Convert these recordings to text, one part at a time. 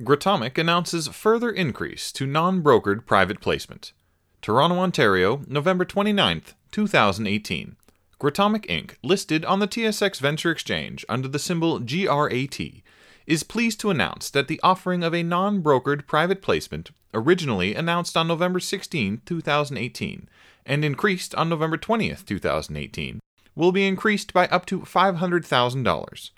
Gratomic announces further increase to non brokered private placement. Toronto, Ontario, November 29, 2018. Gratomic Inc., listed on the TSX Venture Exchange under the symbol GRAT, is pleased to announce that the offering of a non brokered private placement, originally announced on November 16, 2018, and increased on November 20, 2018, will be increased by up to $500,000.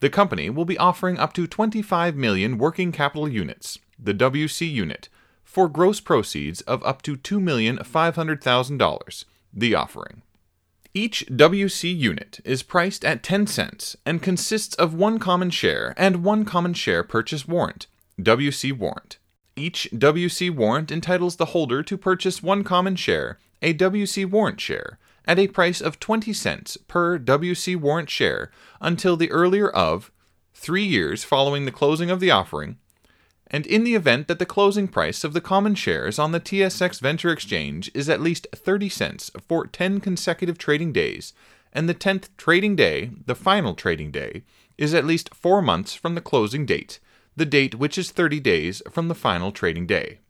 The company will be offering up to 25 million working capital units, the WC unit, for gross proceeds of up to $2,500,000, the offering. Each WC unit is priced at 10 cents and consists of one common share and one common share purchase warrant, WC warrant. Each WC warrant entitles the holder to purchase one common share, a WC warrant share, at a price of 20 cents per WC warrant share until the earlier of three years following the closing of the offering, and in the event that the closing price of the common shares on the TSX Venture Exchange is at least 30 cents for 10 consecutive trading days, and the 10th trading day, the final trading day, is at least 4 months from the closing date, the date which is 30 days from the final trading day.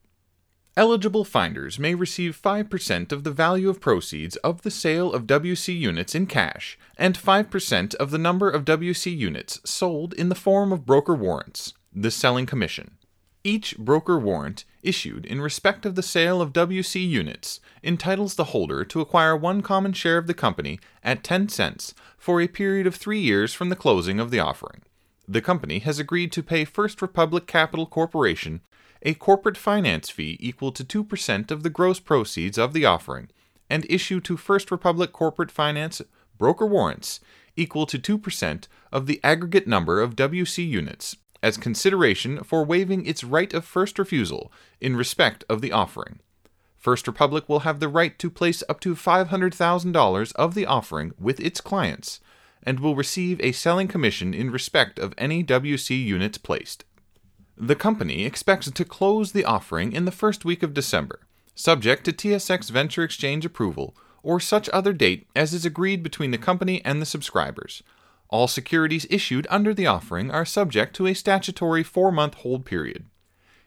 Eligible finders may receive 5% of the value of proceeds of the sale of WC units in cash and 5% of the number of WC units sold in the form of broker warrants, the selling commission. Each broker warrant issued in respect of the sale of WC units entitles the holder to acquire one common share of the company at 10 cents for a period of three years from the closing of the offering. The company has agreed to pay First Republic Capital Corporation a corporate finance fee equal to 2% of the gross proceeds of the offering, and issue to First Republic Corporate Finance broker warrants equal to 2% of the aggregate number of WC units as consideration for waiving its right of first refusal in respect of the offering. First Republic will have the right to place up to $500,000 of the offering with its clients and will receive a selling commission in respect of any WC units placed. The company expects to close the offering in the first week of December, subject to TSX Venture Exchange approval or such other date as is agreed between the company and the subscribers. All securities issued under the offering are subject to a statutory four month hold period.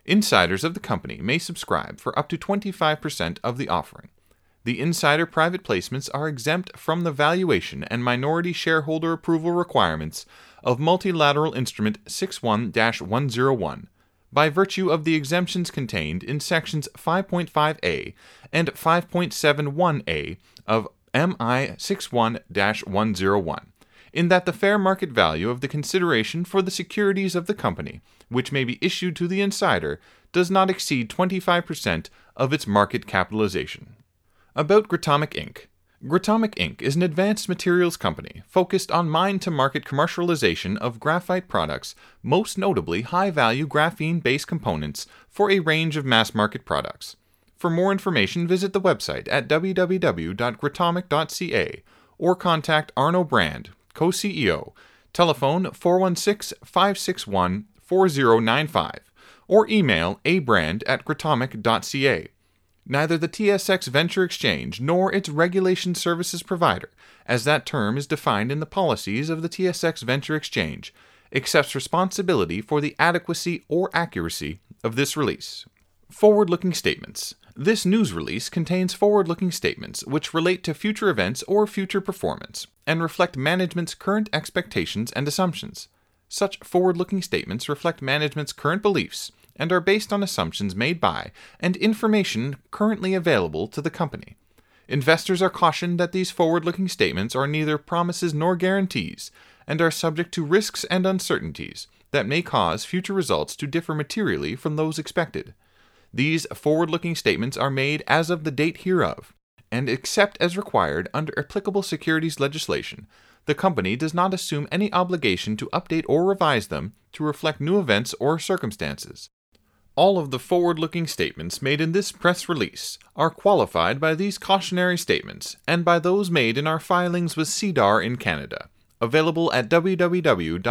Insiders of the company may subscribe for up to 25% of the offering. The insider private placements are exempt from the valuation and minority shareholder approval requirements of Multilateral Instrument 61 101 by virtue of the exemptions contained in sections 5.5a and 5.71a of MI 61 101 in that the fair market value of the consideration for the securities of the company, which may be issued to the insider, does not exceed 25% of its market capitalization. About Gratomic Inc. Gratomic Inc. is an advanced materials company focused on mine to market commercialization of graphite products, most notably high value graphene based components for a range of mass market products. For more information, visit the website at www.gratomic.ca or contact Arno Brand, co CEO, telephone 416 561 4095, or email abrand at gratomic.ca. Neither the TSX Venture Exchange nor its regulation services provider, as that term is defined in the policies of the TSX Venture Exchange, accepts responsibility for the adequacy or accuracy of this release. Forward looking statements. This news release contains forward looking statements which relate to future events or future performance and reflect management's current expectations and assumptions. Such forward looking statements reflect management's current beliefs and are based on assumptions made by and information currently available to the company. Investors are cautioned that these forward looking statements are neither promises nor guarantees and are subject to risks and uncertainties that may cause future results to differ materially from those expected. These forward looking statements are made as of the date hereof, and except as required under applicable securities legislation, the company does not assume any obligation to update or revise them to reflect new events or circumstances. All of the forward looking statements made in this press release are qualified by these cautionary statements and by those made in our filings with SEDAR in Canada, available at www.sedar.com.